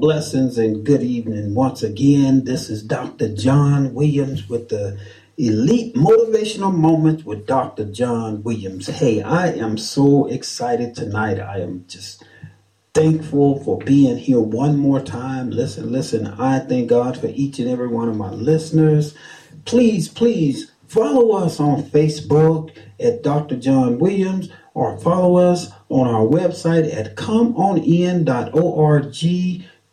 Blessings and good evening once again. This is Dr. John Williams with the Elite Motivational Moments with Dr. John Williams. Hey, I am so excited tonight. I am just thankful for being here one more time. Listen, listen, I thank God for each and every one of my listeners. Please, please follow us on Facebook at Dr. John Williams or follow us on our website at comeonin.org.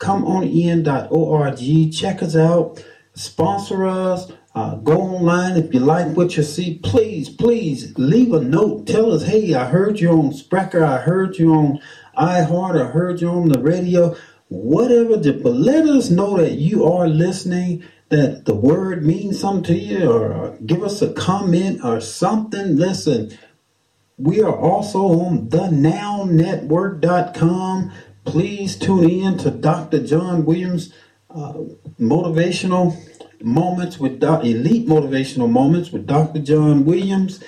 Comeonin.org. Check us out. Sponsor us. Uh, go online if you like what you see. Please, please leave a note. Tell us, hey, I heard you on Spreaker. I heard you on iHeart. I heard you on the radio. Whatever, but let us know that you are listening, that the word means something to you, or give us a comment or something. Listen, we are also on thenownetwork.com. Please tune in to Dr. John Williams uh, motivational moments with elite motivational moments with Dr. John Williams.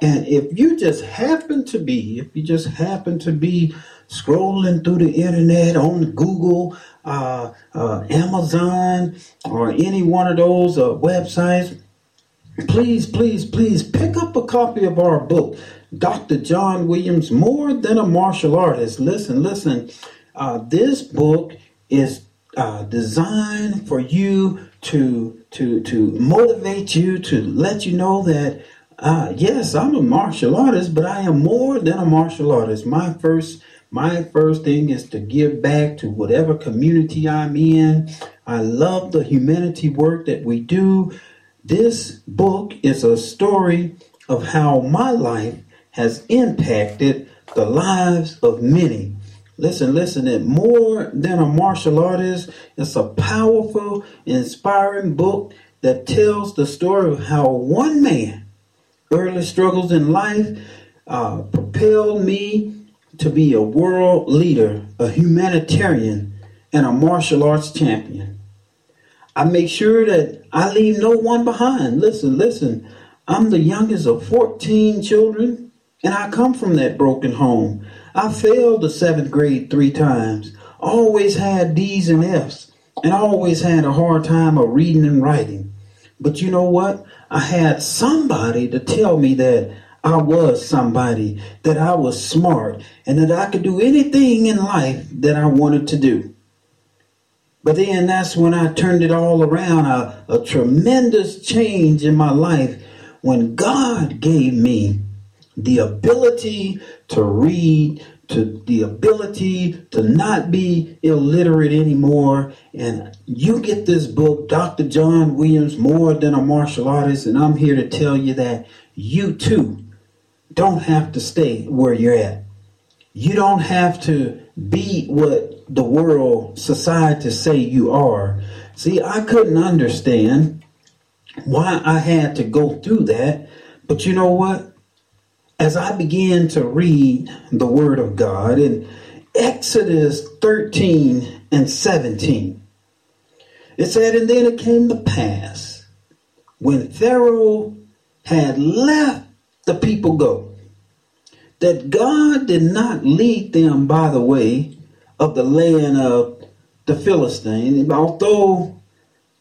And if you just happen to be, if you just happen to be scrolling through the internet on Google, uh, uh, Amazon, or any one of those uh, websites, please, please, please pick up a copy of our book, Dr. John Williams, More Than a Martial Artist. Listen, listen, uh, this book is uh, designed for you to, to, to motivate you, to let you know that, uh, yes, I'm a martial artist, but I am more than a martial artist. My first my first thing is to give back to whatever community I'm in. I love the humanity work that we do. This book is a story of how my life has impacted the lives of many. Listen, listen, it more than a martial artist. It's a powerful, inspiring book that tells the story of how one man, early struggles in life, uh, propelled me to be a world leader, a humanitarian, and a martial arts champion. I make sure that I leave no one behind. Listen, listen. I'm the youngest of 14 children, and I come from that broken home. I failed the seventh grade three times, always had D's and F's, and always had a hard time of reading and writing. But you know what? I had somebody to tell me that I was somebody, that I was smart, and that I could do anything in life that I wanted to do. But then that's when I turned it all around, a, a tremendous change in my life when God gave me the ability to read, to the ability to not be illiterate anymore. And you get this book, Dr. John Williams, More Than a Martial Artist, and I'm here to tell you that you too don't have to stay where you're at. You don't have to be what the world, society say you are. See, I couldn't understand why I had to go through that. But you know what? As I began to read the Word of God in Exodus 13 and 17, it said, And then it came to pass when Pharaoh had left the people go, that God did not lead them by the way of the land of the Philistine, although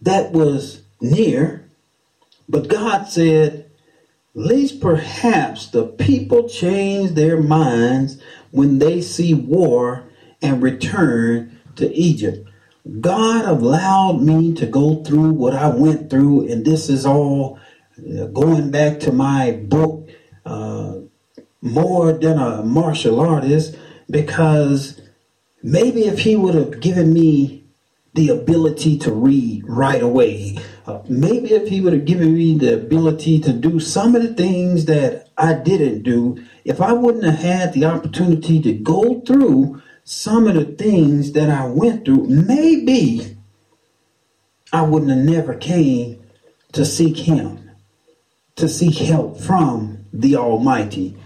that was near. But God said, Least perhaps the people change their minds when they see war and return to Egypt. God allowed me to go through what I went through, and this is all uh, going back to my book, uh, More Than a Martial Artist, because maybe if He would have given me the ability to read right away, maybe if He would have given me the ability to do some of the things that I didn't do, if I wouldn't have had the opportunity to go through some of the things that I went through, maybe I wouldn't have never came to seek him, to seek help from the Almighty.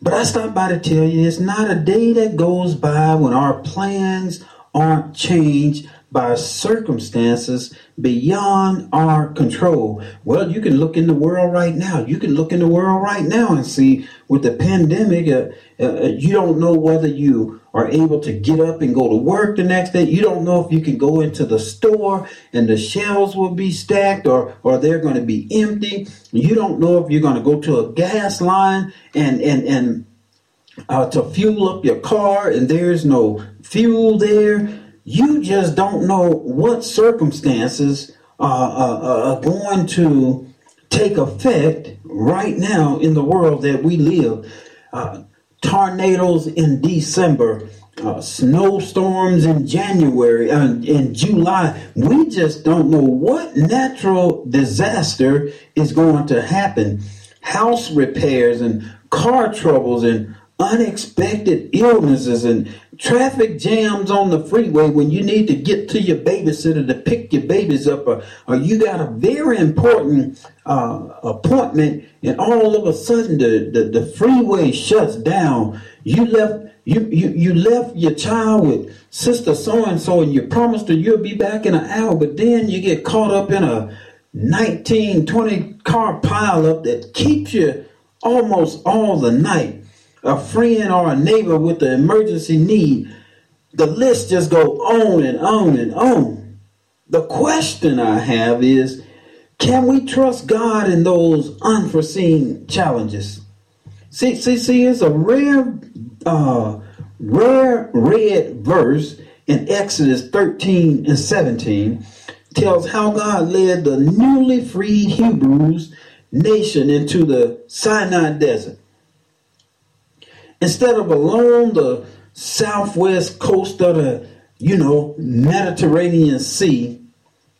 But I stopped by to tell you it's not a day that goes by when our plans aren't changed by circumstances beyond our control. Well, you can look in the world right now. You can look in the world right now and see with the pandemic, uh, uh, you don't know whether you are able to get up and go to work the next day. You don't know if you can go into the store and the shelves will be stacked or, or they're going to be empty. You don't know if you're going to go to a gas line and, and, and uh, to fuel up your car and there's no fuel there you just don't know what circumstances are, are, are going to take effect right now in the world that we live. Uh, tornadoes in December, uh, snowstorms in January and uh, in July. We just don't know what natural disaster is going to happen. House repairs and car troubles and unexpected illnesses and traffic jams on the freeway when you need to get to your babysitter to pick your babies up or, or you got a very important uh, appointment and all of a sudden the, the, the freeway shuts down. You left you, you you left your child with sister so and so and you promised her you'll be back in an hour but then you get caught up in a 19 20 car pileup that keeps you almost all the night a friend or a neighbor with an emergency need. The list just go on and on and on. The question I have is, can we trust God in those unforeseen challenges? See, see, see, it's a rare, uh, rare red verse in Exodus 13 and 17 tells how God led the newly freed Hebrews nation into the Sinai desert instead of along the southwest coast of the, you know, Mediterranean Sea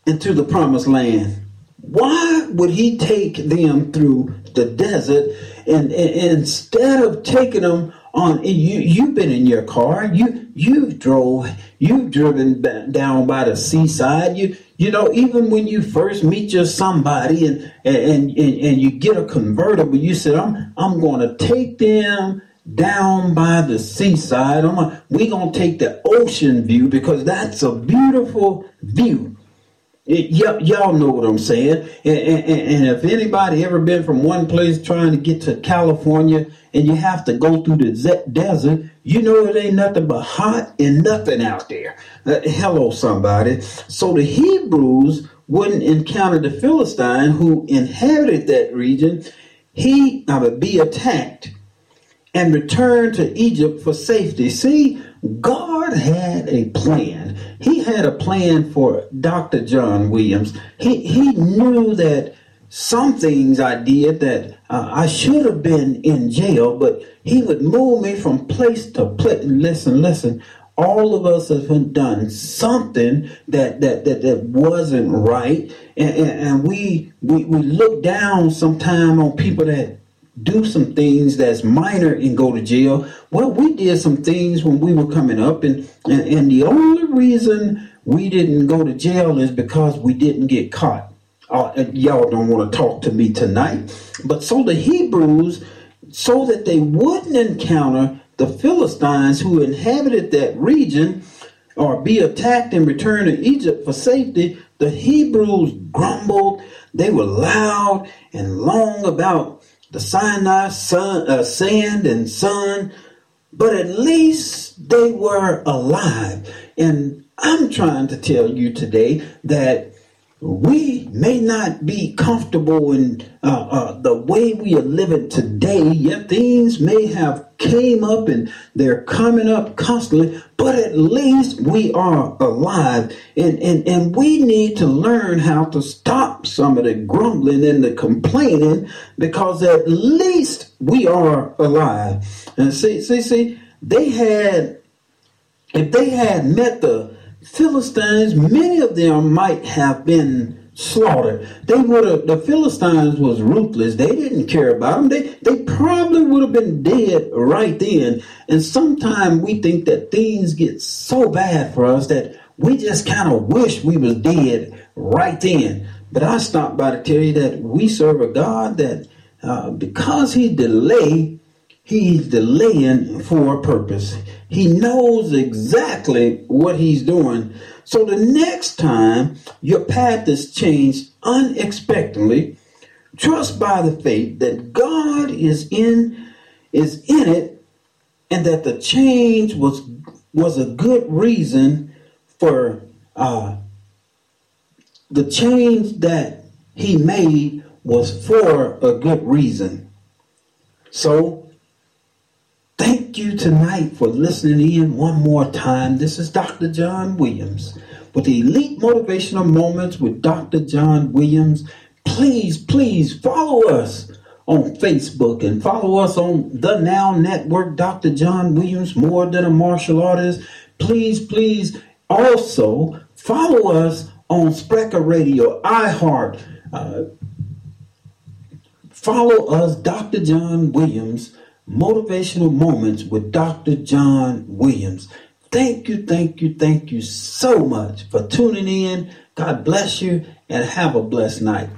into the promised land. Why would he take them through the desert and, and instead of taking them on you you've been in your car you you've drove you've driven down by the seaside you you know even when you first meet your somebody and and and, and you get a convertible you said i'm i'm going to take them down by the seaside. I'm we gonna take the ocean view because that's a beautiful view. It, y- y'all know what I'm saying. And, and, and, if anybody ever been from one place trying to get to California and you have to go through the z- desert, you know it ain't nothing but hot and nothing out there. Uh, hello, somebody. So the Hebrews wouldn't encounter the Philistine who inhabited that region. He uh, would be attacked and return to Egypt for safety. See, God had a plan. He had a plan for Dr. John Williams. He, he knew that some things I did that uh, I should have been in jail, but he would move me from place to place. Listen, listen. All of us have done something that that that, that wasn't right, and, and, and we, we we look down sometimes on people that do some things that's minor and go to jail. Well, we did some things when we were coming up, and, and, and the only reason we didn't go to jail is because we didn't get caught. Uh, y'all don't want to talk to me tonight. But so the Hebrews, so that they wouldn't encounter the Philistines who inhabited that region or be attacked and return to Egypt for safety, the Hebrews grumbled. They were loud and long about the Sinai sun, uh, sand and sun, but at least they were alive. And I'm trying to tell you today that we may not be comfortable in uh, uh, the way we are living today yet things may have came up and they're coming up constantly but at least we are alive. And, and and we need to learn how to stop some of the grumbling and the complaining because at least we are alive. And see see see they had if they had met the Philistines, many of them might have been slaughtered. They would have the Philistines was ruthless. They didn't care about them. They they probably would have been dead right then. And sometimes we think that things get so bad for us that we just kind of wish we was dead right then. But I stopped by to tell you that we serve a God that uh, because he delayed He's delaying for a purpose. He knows exactly what he's doing. So the next time your path is changed unexpectedly, trust by the faith that God is in is in it and that the change was was a good reason for uh, the change that he made was for a good reason. So Thank you tonight for listening in one more time. This is Dr. John Williams with the Elite Motivational Moments with Dr. John Williams. Please, please follow us on Facebook and follow us on the Now Network, Dr. John Williams, more than a martial artist. Please, please also follow us on Spreaker Radio, iHeart. Uh, follow us, Dr. John Williams Motivational Moments with Dr. John Williams. Thank you, thank you, thank you so much for tuning in. God bless you and have a blessed night.